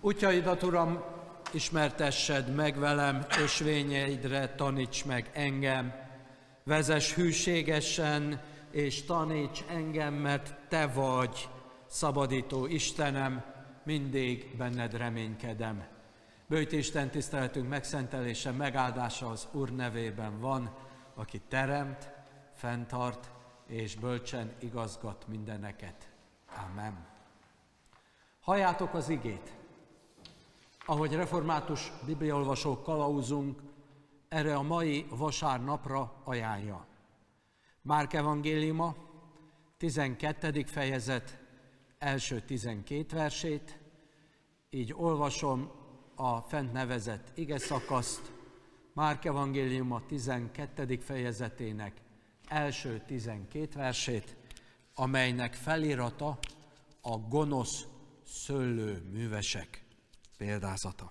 Útjaidat, Uram, ismertessed meg velem, ösvényeidre taníts meg engem. Vezes hűségesen, és taníts engem, mert Te vagy, szabadító Istenem, mindig benned reménykedem. Bőjt Isten tiszteletünk megszentelése, megáldása az Úr nevében van, aki teremt, fenntart és bölcsen igazgat mindeneket. Amen. Halljátok az igét! Ahogy református bibliaolvasók kalauzunk, erre a mai vasárnapra ajánlja. Márk evangéliuma, 12. fejezet, első 12 versét, így olvasom a fent nevezett ige szakaszt, Márk evangéliuma 12. fejezetének első 12 versét, amelynek felirata a gonosz szőlő művesek példázata.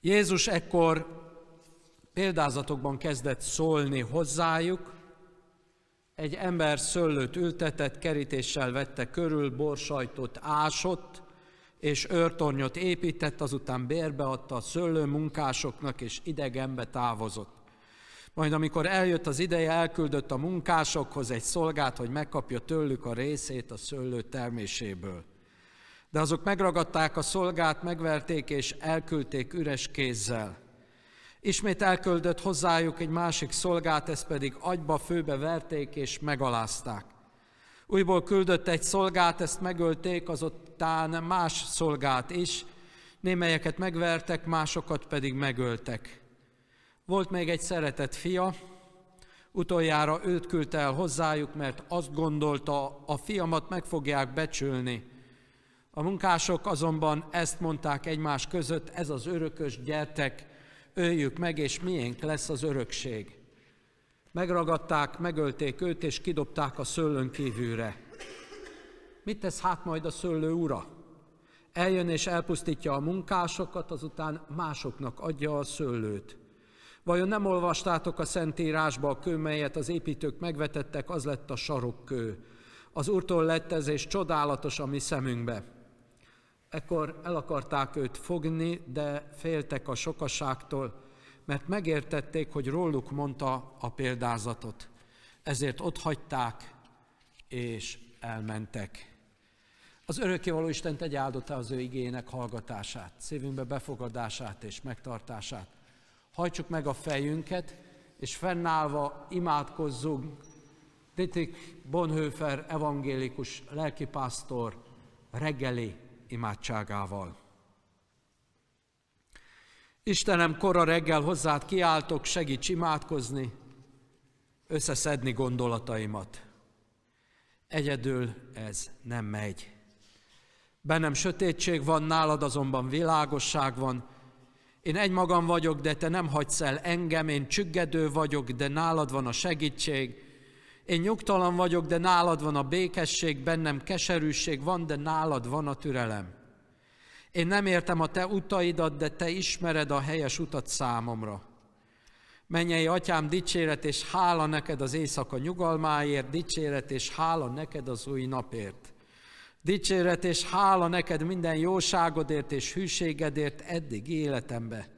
Jézus ekkor példázatokban kezdett szólni hozzájuk, egy ember szőlőt ültetett, kerítéssel vette körül, borsajtot ásott, és őrtornyot épített, azután bérbeadta a szőlő munkásoknak, és idegenbe távozott. Majd amikor eljött az ideje, elküldött a munkásokhoz egy szolgát, hogy megkapja tőlük a részét a szőlő terméséből. De azok megragadták a szolgát, megverték és elküldték üres kézzel. Ismét elküldött hozzájuk egy másik szolgát, ezt pedig agyba főbe verték és megalázták. Újból küldött egy szolgát, ezt megölték, azután más szolgát is, némelyeket megvertek, másokat pedig megöltek. Volt még egy szeretett fia, utoljára őt küldte el hozzájuk, mert azt gondolta, a fiamat meg fogják becsülni. A munkások azonban ezt mondták egymás között, ez az örökös, gyertek, öljük meg, és miénk lesz az örökség. Megragadták, megölték őt, és kidobták a szőlőn kívülre. Mit tesz hát majd a szőlő ura? Eljön és elpusztítja a munkásokat, azután másoknak adja a szőlőt. Vajon nem olvastátok a Szentírásba a kő, melyet az építők megvetettek, az lett a sarokkő. Az Úrtól lett ez, és csodálatos a mi szemünkbe. Ekkor el akarták őt fogni, de féltek a sokaságtól, mert megértették, hogy róluk mondta a példázatot. Ezért ott hagyták, és elmentek. Az örökkévaló Isten tegye áldotta az ő igének hallgatását, szívünkbe befogadását és megtartását. Hajtsuk meg a fejünket, és fennállva imádkozzunk Dietrich Bonhoeffer evangélikus lelkipásztor reggeli imádságával. Istenem, kora reggel hozzád kiáltok, segíts imádkozni, összeszedni gondolataimat. Egyedül ez nem megy. Bennem sötétség van, nálad azonban világosság van. Én egymagam vagyok, de te nem hagysz el engem, én csüggedő vagyok, de nálad van a segítség. Én nyugtalan vagyok, de nálad van a békesség, bennem keserűség van, de nálad van a türelem. Én nem értem a te utaidat, de te ismered a helyes utat számomra. Mennyei atyám, dicséret és hála neked az éjszaka nyugalmáért, dicséret és hála neked az új napért. Dicséret és hála neked minden jóságodért és hűségedért eddig életembe.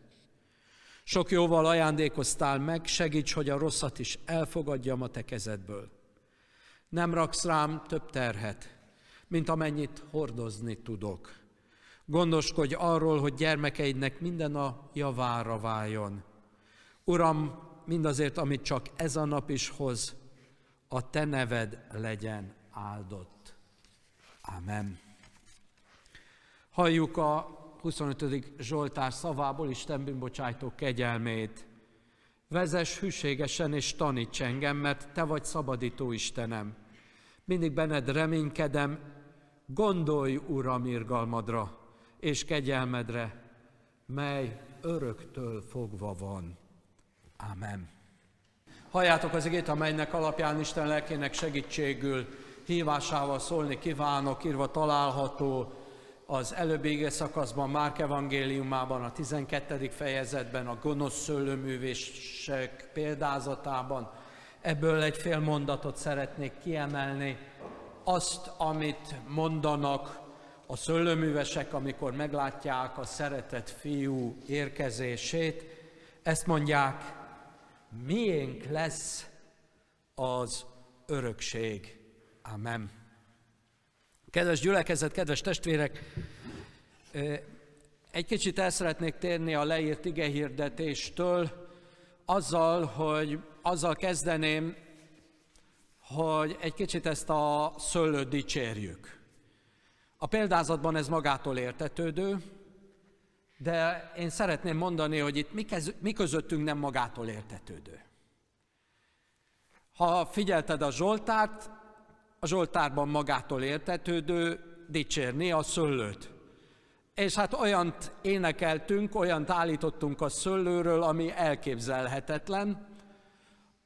Sok jóval ajándékoztál meg, segíts, hogy a rosszat is elfogadjam a te kezedből. Nem raksz rám több terhet, mint amennyit hordozni tudok. Gondoskodj arról, hogy gyermekeidnek minden a javára váljon. Uram, mindazért, amit csak ez a nap is hoz, a Te neved legyen áldott. Amen. Halljuk a 25. Zsoltár szavából Isten bűnbocsájtó kegyelmét. Vezes hűségesen és taníts engem, mert Te vagy szabadító Istenem. Mindig benned reménykedem, gondolj, Uram, irgalmadra és kegyelmedre, mely öröktől fogva van. Amen. Halljátok az igét, amelynek alapján Isten lelkének segítségül hívásával szólni kívánok, írva található az előbbi szakaszban, Márk evangéliumában, a 12. fejezetben, a gonosz szőlőművések példázatában. Ebből egy fél mondatot szeretnék kiemelni. Azt, amit mondanak a szőlőművesek, amikor meglátják a szeretett fiú érkezését, ezt mondják, miénk lesz az örökség. Amen. Kedves gyülekezet, kedves testvérek, egy kicsit el szeretnék térni a leírt igehirdetéstől, azzal, hogy azzal kezdeném, hogy egy kicsit ezt a szőlőt dicsérjük. A példázatban ez magától értetődő, de én szeretném mondani, hogy itt mi, mi közöttünk nem magától értetődő. Ha figyelted a Zsoltárt, a Zsoltárban magától értetődő dicsérni a szőlőt. És hát olyant énekeltünk, olyant állítottunk a szőlőről, ami elképzelhetetlen.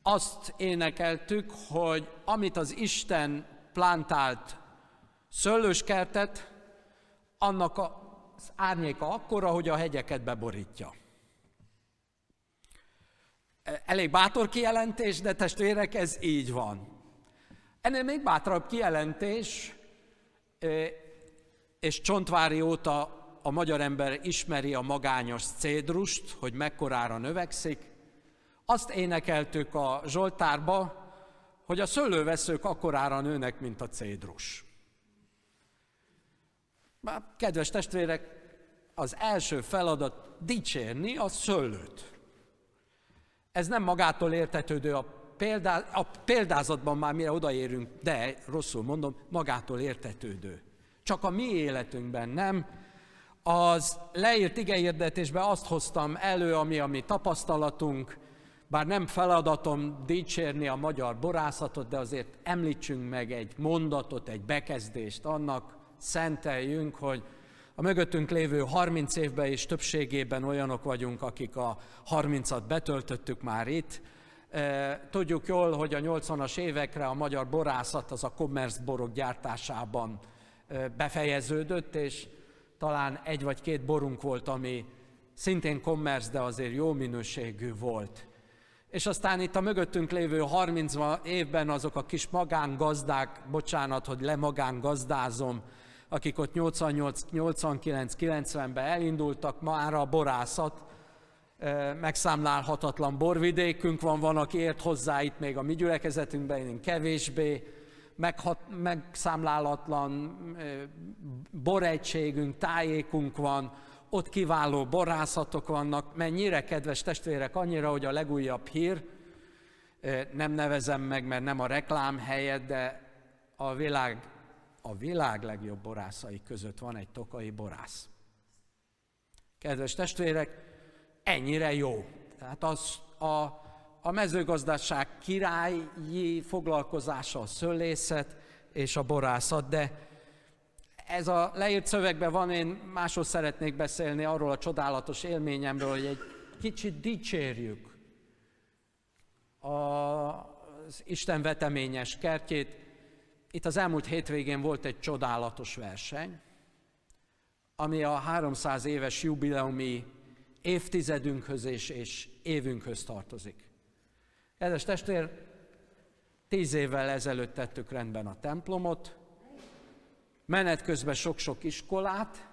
Azt énekeltük, hogy amit az Isten plantált szőlőskertet, annak az árnyéka akkora, hogy a hegyeket beborítja. Elég bátor kijelentés, de testvérek, ez így van. Ennél még bátrabb kijelentés, és Csontvári óta a magyar ember ismeri a magányos cédrust, hogy mekkorára növekszik. Azt énekeltük a Zsoltárba, hogy a szőlőveszők akkorára nőnek, mint a cédrus. Kedves testvérek, az első feladat dicsérni a szőlőt. Ez nem magától értetődő a, példá, a példázatban már mire odaérünk, de rosszul mondom, magától értetődő. Csak a mi életünkben nem. Az leírt igehirdetésben azt hoztam elő, ami a mi tapasztalatunk, bár nem feladatom dicsérni a magyar borászatot, de azért említsünk meg egy mondatot, egy bekezdést annak, szenteljünk, hogy a mögöttünk lévő 30 évben is többségében olyanok vagyunk, akik a 30-at betöltöttük már itt. Tudjuk jól, hogy a 80-as évekre a magyar borászat az a commerce borok gyártásában befejeződött, és talán egy vagy két borunk volt, ami szintén commerce, de azért jó minőségű volt. És aztán itt a mögöttünk lévő 30 évben azok a kis magángazdák, bocsánat, hogy lemagángazdázom, akik ott 88-89-90-ben elindultak, már a borászat, megszámlálhatatlan borvidékünk van, van, aki ért hozzá itt még a mi gyülekezetünkben, én kevésbé, meghat, megszámlálatlan boregységünk, tájékunk van, ott kiváló borászatok vannak, mennyire, kedves testvérek, annyira, hogy a legújabb hír, nem nevezem meg, mert nem a reklám helyett, de a világ a világ legjobb borászai között van egy tokai borász. Kedves testvérek, ennyire jó. Tehát az a, a mezőgazdaság királyi foglalkozása a szőlészet és a borászat, de ez a leírt szövegben van, én másról szeretnék beszélni arról a csodálatos élményemről, hogy egy kicsit dicsérjük az Isten veteményes kertjét, itt az elmúlt hétvégén volt egy csodálatos verseny, ami a 300 éves jubileumi évtizedünkhöz és, és évünkhöz tartozik. Kedves testvér, tíz évvel ezelőtt tettük rendben a templomot, menet közben sok-sok iskolát,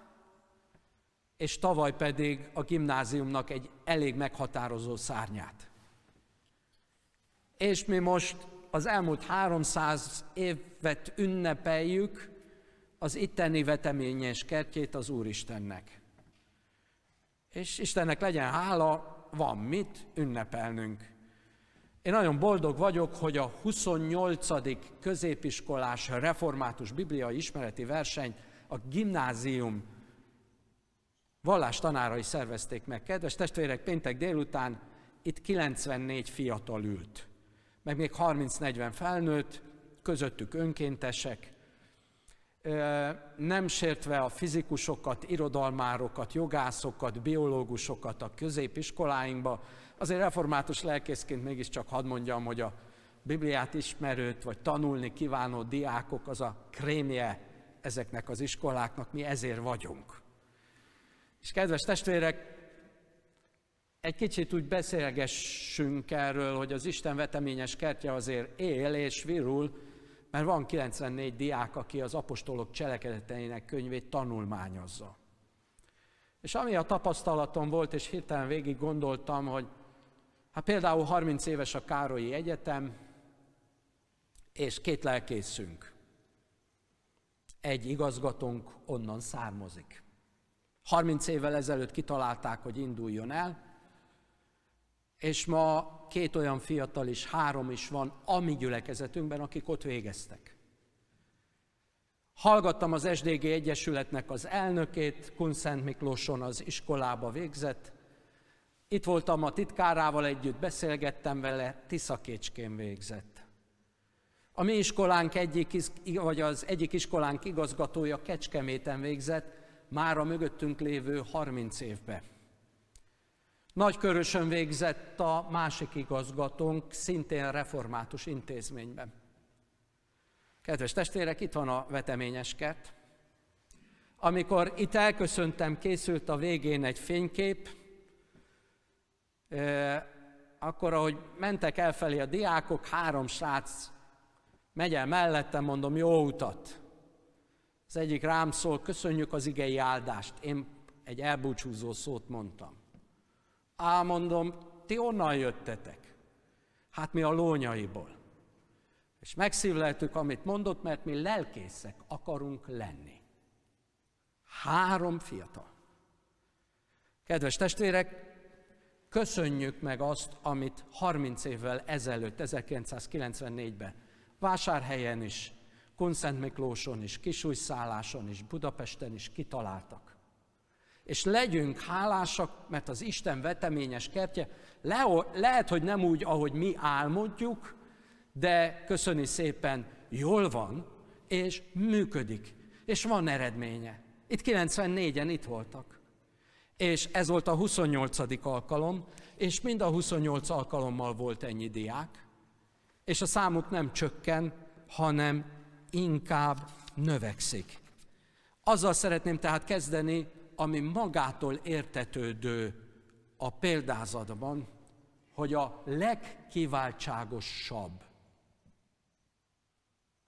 és tavaly pedig a gimnáziumnak egy elég meghatározó szárnyát. És mi most az elmúlt 300 évet ünnepeljük az itteni veteményes kertjét az Úristennek. És Istennek legyen hála, van mit ünnepelnünk. Én nagyon boldog vagyok, hogy a 28. középiskolás református bibliai ismereti verseny a gimnázium tanárai szervezték meg. Kedves testvérek, péntek délután itt 94 fiatal ült meg még 30-40 felnőtt, közöttük önkéntesek, nem sértve a fizikusokat, irodalmárokat, jogászokat, biológusokat a középiskoláinkba, azért református lelkészként mégiscsak hadd mondjam, hogy a Bibliát ismerőt vagy tanulni kívánó diákok az a krémje ezeknek az iskoláknak, mi ezért vagyunk. És kedves testvérek, egy kicsit úgy beszélgessünk erről, hogy az Isten veteményes kertje azért él és virul, mert van 94 diák, aki az apostolok cselekedeteinek könyvét tanulmányozza. És ami a tapasztalatom volt, és hirtelen végig gondoltam, hogy hát például 30 éves a Károlyi Egyetem, és két lelkészünk. Egy igazgatónk onnan származik. 30 évvel ezelőtt kitalálták, hogy induljon el, és ma két olyan fiatal is, három is van a mi gyülekezetünkben, akik ott végeztek. Hallgattam az SDG Egyesületnek az elnökét, Kun Szent Miklóson az iskolába végzett. Itt voltam a titkárával együtt, beszélgettem vele, Tiszakécskén végzett. A mi iskolánk egyik, vagy az egyik iskolánk igazgatója Kecskeméten végzett, már a mögöttünk lévő 30 évben. Nagykörösön végzett a másik igazgatónk, szintén református intézményben. Kedves testvérek, itt van a veteményes kert. Amikor itt elköszöntem, készült a végén egy fénykép, akkor, ahogy mentek elfelé a diákok, három srác megy el mellettem, mondom, jó utat. Az egyik rám szól, köszönjük az igei áldást. Én egy elbúcsúzó szót mondtam. Á, mondom, ti onnan jöttetek? Hát mi a lónyaiból. És megszívleltük, amit mondott, mert mi lelkészek akarunk lenni. Három fiatal. Kedves testvérek, köszönjük meg azt, amit 30 évvel ezelőtt, 1994-ben Vásárhelyen is, Kunszent Miklóson is, Kisújszálláson is, Budapesten is kitaláltak. És legyünk hálásak, mert az Isten veteményes kertje le, lehet, hogy nem úgy, ahogy mi álmodjuk, de köszöni szépen, jól van, és működik, és van eredménye. Itt 94-en itt voltak. És ez volt a 28. alkalom, és mind a 28 alkalommal volt ennyi diák, és a számuk nem csökken, hanem inkább növekszik. Azzal szeretném tehát kezdeni, ami magától értetődő a példázatban, hogy a legkiváltságosabb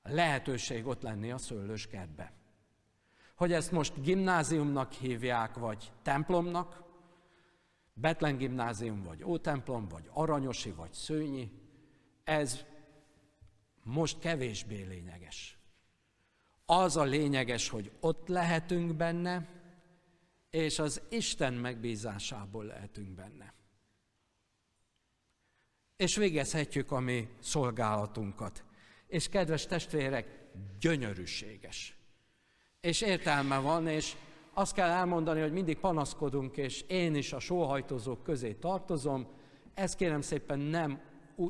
lehetőség ott lenni a szőlőskertbe. Hogy ezt most gimnáziumnak hívják, vagy templomnak, Betlen gimnázium, vagy Ótemplom, vagy Aranyosi, vagy Szőnyi, ez most kevésbé lényeges. Az a lényeges, hogy ott lehetünk benne, és az Isten megbízásából lehetünk benne. És végezhetjük a mi szolgálatunkat. És kedves testvérek, gyönyörűséges. És értelme van, és azt kell elmondani, hogy mindig panaszkodunk, és én is a sóhajtozók közé tartozom. Ez kérem szépen nem,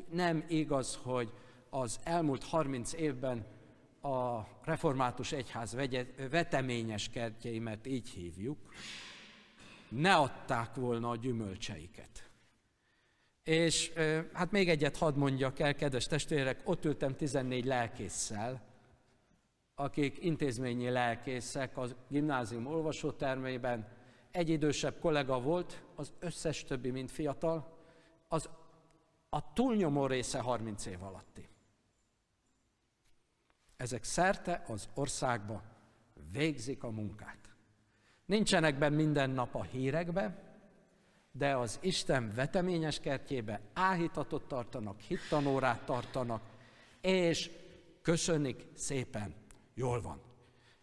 nem igaz, hogy az elmúlt 30 évben a református egyház veteményes kertjei, mert így hívjuk, ne adták volna a gyümölcseiket. És hát még egyet hadd mondjak el, kedves testvérek, ott ültem 14 lelkésszel, akik intézményi lelkészek a gimnázium olvasótermében. Egy idősebb kollega volt, az összes többi, mint fiatal, az a túlnyomó része 30 év alatti. Ezek szerte az országba végzik a munkát. Nincsenek be minden nap a hírekbe, de az Isten veteményes kertjébe áhítatot tartanak, hittanórát tartanak, és köszönik szépen, jól van.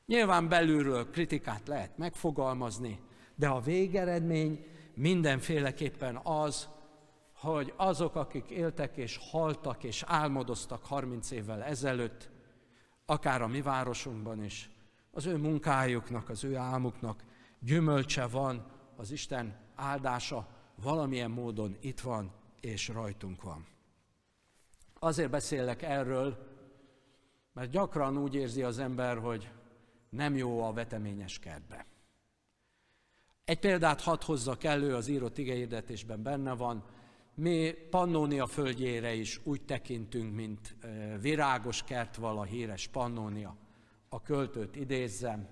Nyilván belülről kritikát lehet megfogalmazni, de a végeredmény mindenféleképpen az, hogy azok, akik éltek és haltak és álmodoztak 30 évvel ezelőtt, akár a mi városunkban is, az ő munkájuknak, az ő álmuknak gyümölcse van, az Isten áldása valamilyen módon itt van és rajtunk van. Azért beszélek erről, mert gyakran úgy érzi az ember, hogy nem jó a veteményes kertbe. Egy példát hadd hozzak elő, az írott igehirdetésben benne van, mi Pannónia földjére is úgy tekintünk, mint virágos kert vala híres Pannónia. A költőt idézzem,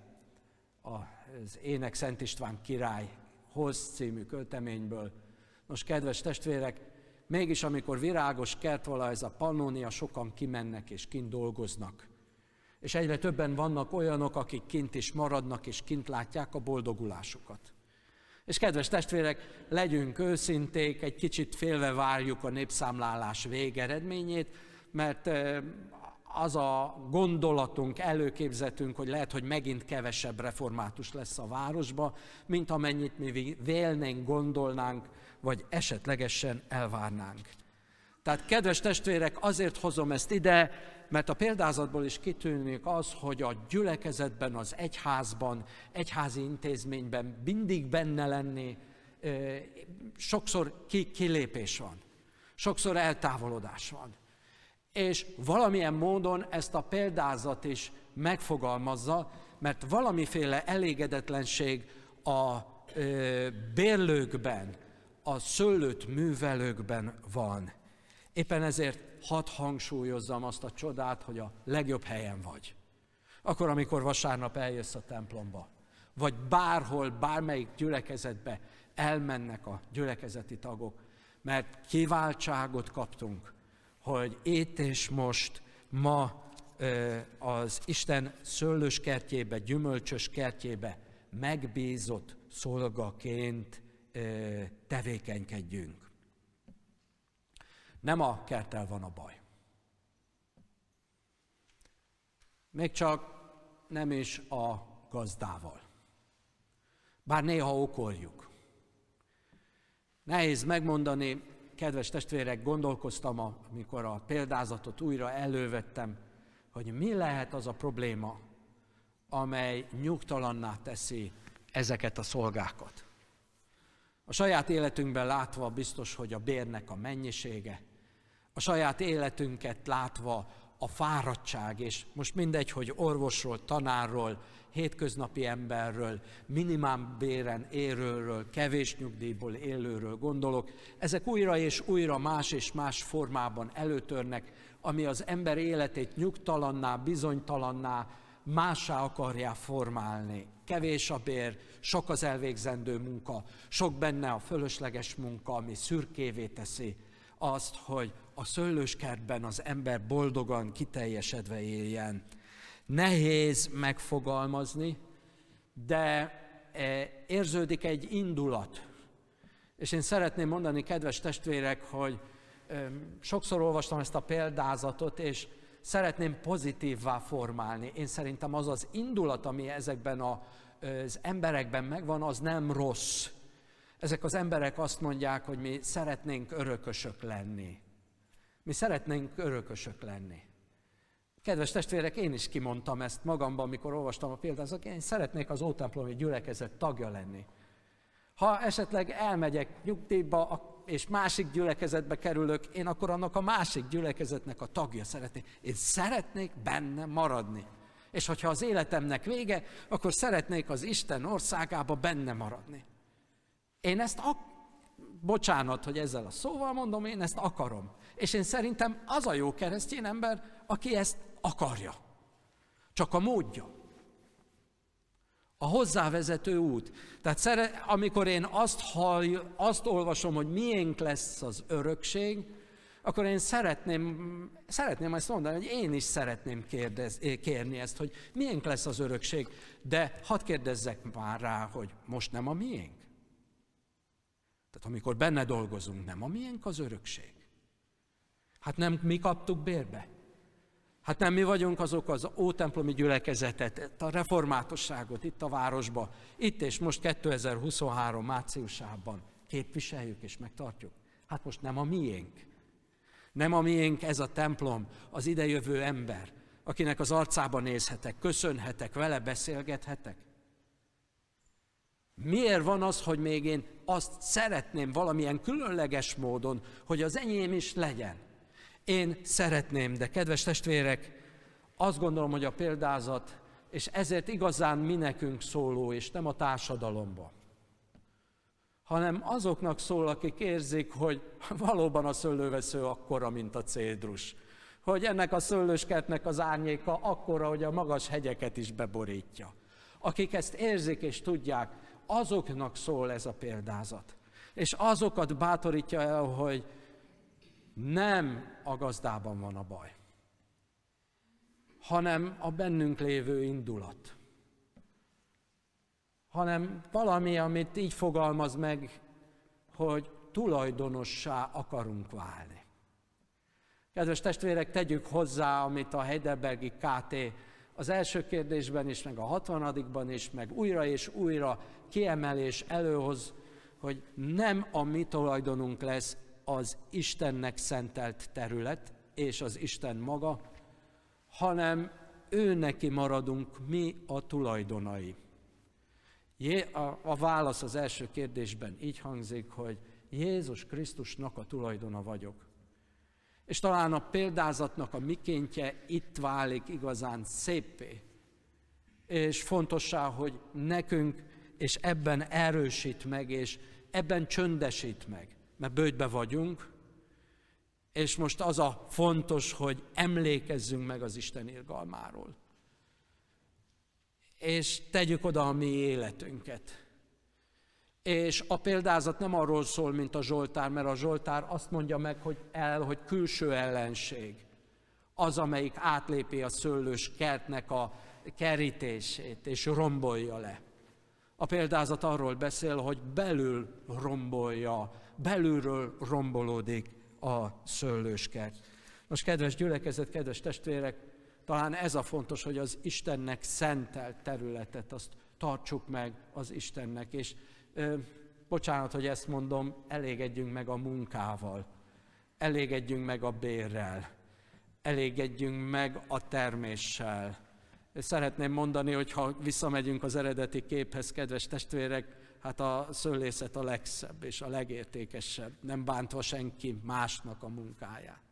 az Ének Szent István király Hoz című költeményből. Nos, kedves testvérek, Mégis, amikor virágos vala ez a Pannonia, sokan kimennek és kint dolgoznak. És egyre többen vannak olyanok, akik kint is maradnak, és kint látják a boldogulásukat. És kedves testvérek, legyünk őszinték, egy kicsit félve várjuk a népszámlálás végeredményét, mert az a gondolatunk, előképzetünk, hogy lehet, hogy megint kevesebb református lesz a városba, mint amennyit mi vélnénk, gondolnánk, vagy esetlegesen elvárnánk. Tehát, kedves testvérek, azért hozom ezt ide, mert a példázatból is kitűnik az, hogy a gyülekezetben, az egyházban, egyházi intézményben mindig benne lenni, sokszor kilépés van, sokszor eltávolodás van és valamilyen módon ezt a példázat is megfogalmazza, mert valamiféle elégedetlenség a bérlőkben, a szőlőt művelőkben van. Éppen ezért hadd hangsúlyozzam azt a csodát, hogy a legjobb helyen vagy. Akkor, amikor vasárnap eljössz a templomba, vagy bárhol, bármelyik gyülekezetbe elmennek a gyülekezeti tagok, mert kiváltságot kaptunk, hogy itt és most, ma az Isten szőlős kertjébe, gyümölcsös kertjébe megbízott szolgaként tevékenykedjünk. Nem a kerttel van a baj. Még csak nem is a gazdával. Bár néha okoljuk. Nehéz megmondani, kedves testvérek, gondolkoztam, amikor a példázatot újra elővettem, hogy mi lehet az a probléma, amely nyugtalanná teszi ezeket a szolgákat. A saját életünkben látva biztos, hogy a bérnek a mennyisége, a saját életünket látva a fáradtság, és most mindegy, hogy orvosról, tanárról, hétköznapi emberről, minimál béren élőről, kevés nyugdíjból élőről gondolok, ezek újra és újra más és más formában előtörnek, ami az ember életét nyugtalanná, bizonytalanná, mássá akarja formálni. Kevés a bér, sok az elvégzendő munka, sok benne a fölösleges munka, ami szürkévé teszi azt, hogy a szőlőskertben az ember boldogan, kiteljesedve éljen. Nehéz megfogalmazni, de e, érződik egy indulat. És én szeretném mondani, kedves testvérek, hogy sokszor olvastam ezt a példázatot, és szeretném pozitívvá formálni. Én szerintem az az indulat, ami ezekben az emberekben megvan, az nem rossz. Ezek az emberek azt mondják, hogy mi szeretnénk örökösök lenni. Mi szeretnénk örökösök lenni. Kedves testvérek, én is kimondtam ezt magamban, amikor olvastam a példát, én szeretnék az ótemplomi gyülekezet tagja lenni. Ha esetleg elmegyek nyugdíjba, és másik gyülekezetbe kerülök, én akkor annak a másik gyülekezetnek a tagja szeretnék. Én szeretnék benne maradni. És hogyha az életemnek vége, akkor szeretnék az Isten országába benne maradni. Én ezt, ak- bocsánat, hogy ezzel a szóval mondom, én ezt akarom. És én szerintem az a jó keresztény ember, aki ezt akarja. Csak a módja. A hozzávezető út. Tehát szere, amikor én azt, hall, azt olvasom, hogy miénk lesz az örökség, akkor én szeretném, szeretném ezt mondani, hogy én is szeretném kérdez, kérni ezt, hogy miénk lesz az örökség, de hadd kérdezzek már rá, hogy most nem a miénk. Tehát amikor benne dolgozunk, nem a miénk az örökség. Hát nem mi kaptuk bérbe. Hát nem mi vagyunk azok az ótemplomi gyülekezetet, a reformátosságot itt a városba, itt és most 2023 márciusában képviseljük és megtartjuk. Hát most nem a miénk. Nem a miénk ez a templom, az idejövő ember, akinek az arcába nézhetek, köszönhetek, vele beszélgethetek. Miért van az, hogy még én azt szeretném valamilyen különleges módon, hogy az enyém is legyen? Én szeretném, de kedves testvérek, azt gondolom, hogy a példázat, és ezért igazán mi nekünk szóló, és nem a társadalomba, hanem azoknak szól, akik érzik, hogy valóban a szőlővesző akkora, mint a cédrus. Hogy ennek a szőlőskertnek az árnyéka akkora, hogy a magas hegyeket is beborítja. Akik ezt érzik és tudják, azoknak szól ez a példázat. És azokat bátorítja el, hogy nem a gazdában van a baj, hanem a bennünk lévő indulat, hanem valami, amit így fogalmaz meg, hogy tulajdonossá akarunk válni. Kedves testvérek, tegyük hozzá, amit a Heidelbergi KT az első kérdésben is, meg a hatvanadikban is, meg újra és újra kiemelés előhoz, hogy nem a mi tulajdonunk lesz az Istennek szentelt terület, és az Isten maga, hanem ő neki maradunk mi a tulajdonai. A válasz az első kérdésben így hangzik, hogy Jézus Krisztusnak a tulajdona vagyok. És talán a példázatnak a mikéntje itt válik igazán szépé. És fontossá, hogy nekünk, és ebben erősít meg, és ebben csöndesít meg. Mert bőjtbe vagyunk, és most az a fontos, hogy emlékezzünk meg az Isten irgalmáról. És tegyük oda a mi életünket. És a példázat nem arról szól, mint a Zsoltár, mert a Zsoltár azt mondja meg, hogy el, hogy külső ellenség. Az, amelyik átlépi a szőlős kertnek a kerítését, és rombolja le. A példázat arról beszél, hogy belül rombolja, belülről rombolódik a szőlőskert. Most kedves gyülekezet, kedves testvérek, talán ez a fontos, hogy az Istennek szentelt területet, azt tartsuk meg az Istennek, és bocsánat, hogy ezt mondom, elégedjünk meg a munkával, elégedjünk meg a bérrel, elégedjünk meg a terméssel. És szeretném mondani, hogy ha visszamegyünk az eredeti képhez, kedves testvérek, hát a szőlészet a legszebb és a legértékesebb, nem bántva senki másnak a munkáját.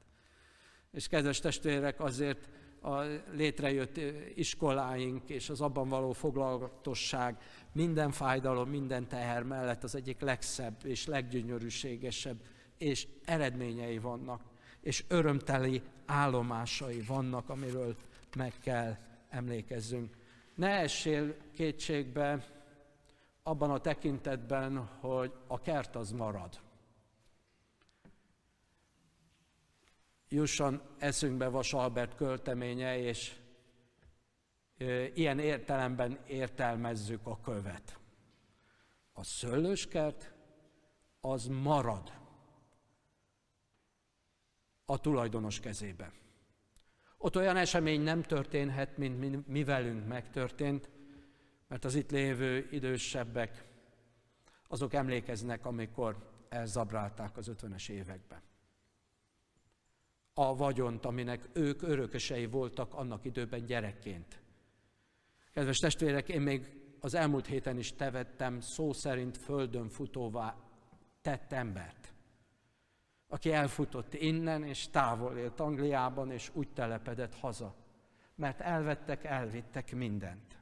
És kedves testvérek, azért a létrejött iskoláink és az abban való foglalatosság minden fájdalom, minden teher mellett az egyik legszebb és leggyönyörűségesebb, és eredményei vannak, és örömteli állomásai vannak, amiről meg kell emlékezzünk. Ne essél kétségbe abban a tekintetben, hogy a kert az marad. Jusson eszünkbe Vas Albert költeménye, és ilyen értelemben értelmezzük a követ. A szőlőskert az marad a tulajdonos kezébe. Ott olyan esemény nem történhet, mint mi velünk megtörtént, mert az itt lévő idősebbek, azok emlékeznek, amikor elzabrálták az ötvenes években. A vagyont, aminek ők örökösei voltak annak időben gyerekként. Kedves testvérek, én még az elmúlt héten is tevettem szó szerint földön futóvá tett embert, aki elfutott innen, és távol élt Angliában, és úgy telepedett haza, mert elvettek, elvittek mindent.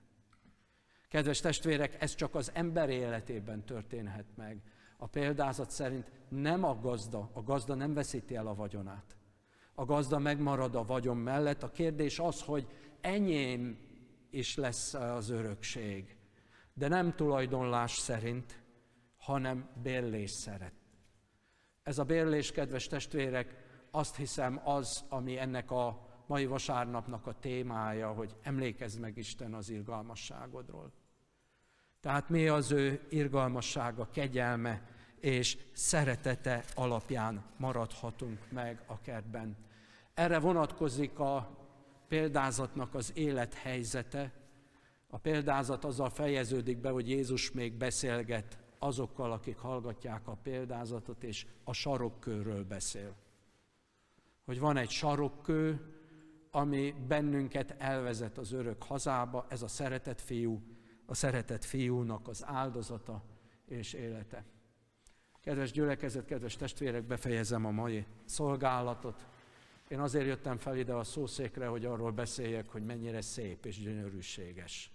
Kedves testvérek, ez csak az ember életében történhet meg. A példázat szerint nem a gazda, a gazda nem veszíti el a vagyonát. A gazda megmarad a vagyon mellett. A kérdés az, hogy enyém is lesz az örökség. De nem tulajdonlás szerint, hanem bérlés szeret. Ez a bérlés, kedves testvérek, azt hiszem az, ami ennek a mai vasárnapnak a témája, hogy emlékezz meg Isten az irgalmasságodról. Tehát mi az ő irgalmassága, kegyelme és szeretete alapján maradhatunk meg a kertben. Erre vonatkozik a példázatnak az élethelyzete. A példázat azzal fejeződik be, hogy Jézus még beszélget azokkal, akik hallgatják a példázatot, és a sarokkőről beszél. Hogy van egy sarokkő, ami bennünket elvezet az örök hazába, ez a szeretett fiú, a szeretett fiúnak az áldozata és élete. Kedves gyülekezet, kedves testvérek, befejezem a mai szolgálatot. Én azért jöttem fel ide a szószékre, hogy arról beszéljek, hogy mennyire szép és gyönyörűséges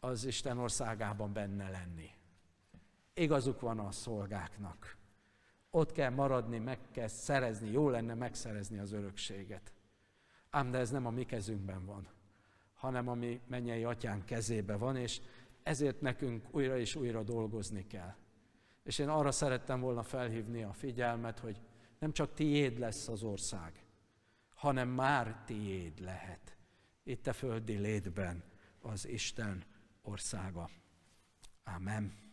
az Isten országában benne lenni. Igazuk van a szolgáknak. Ott kell maradni, meg kell szerezni, jó lenne megszerezni az örökséget. Ám de ez nem a mi kezünkben van hanem ami mennyei atyán kezébe van, és ezért nekünk újra és újra dolgozni kell. És én arra szerettem volna felhívni a figyelmet, hogy nem csak tiéd lesz az ország, hanem már tiéd lehet. Itt a földi létben az Isten országa. Amen.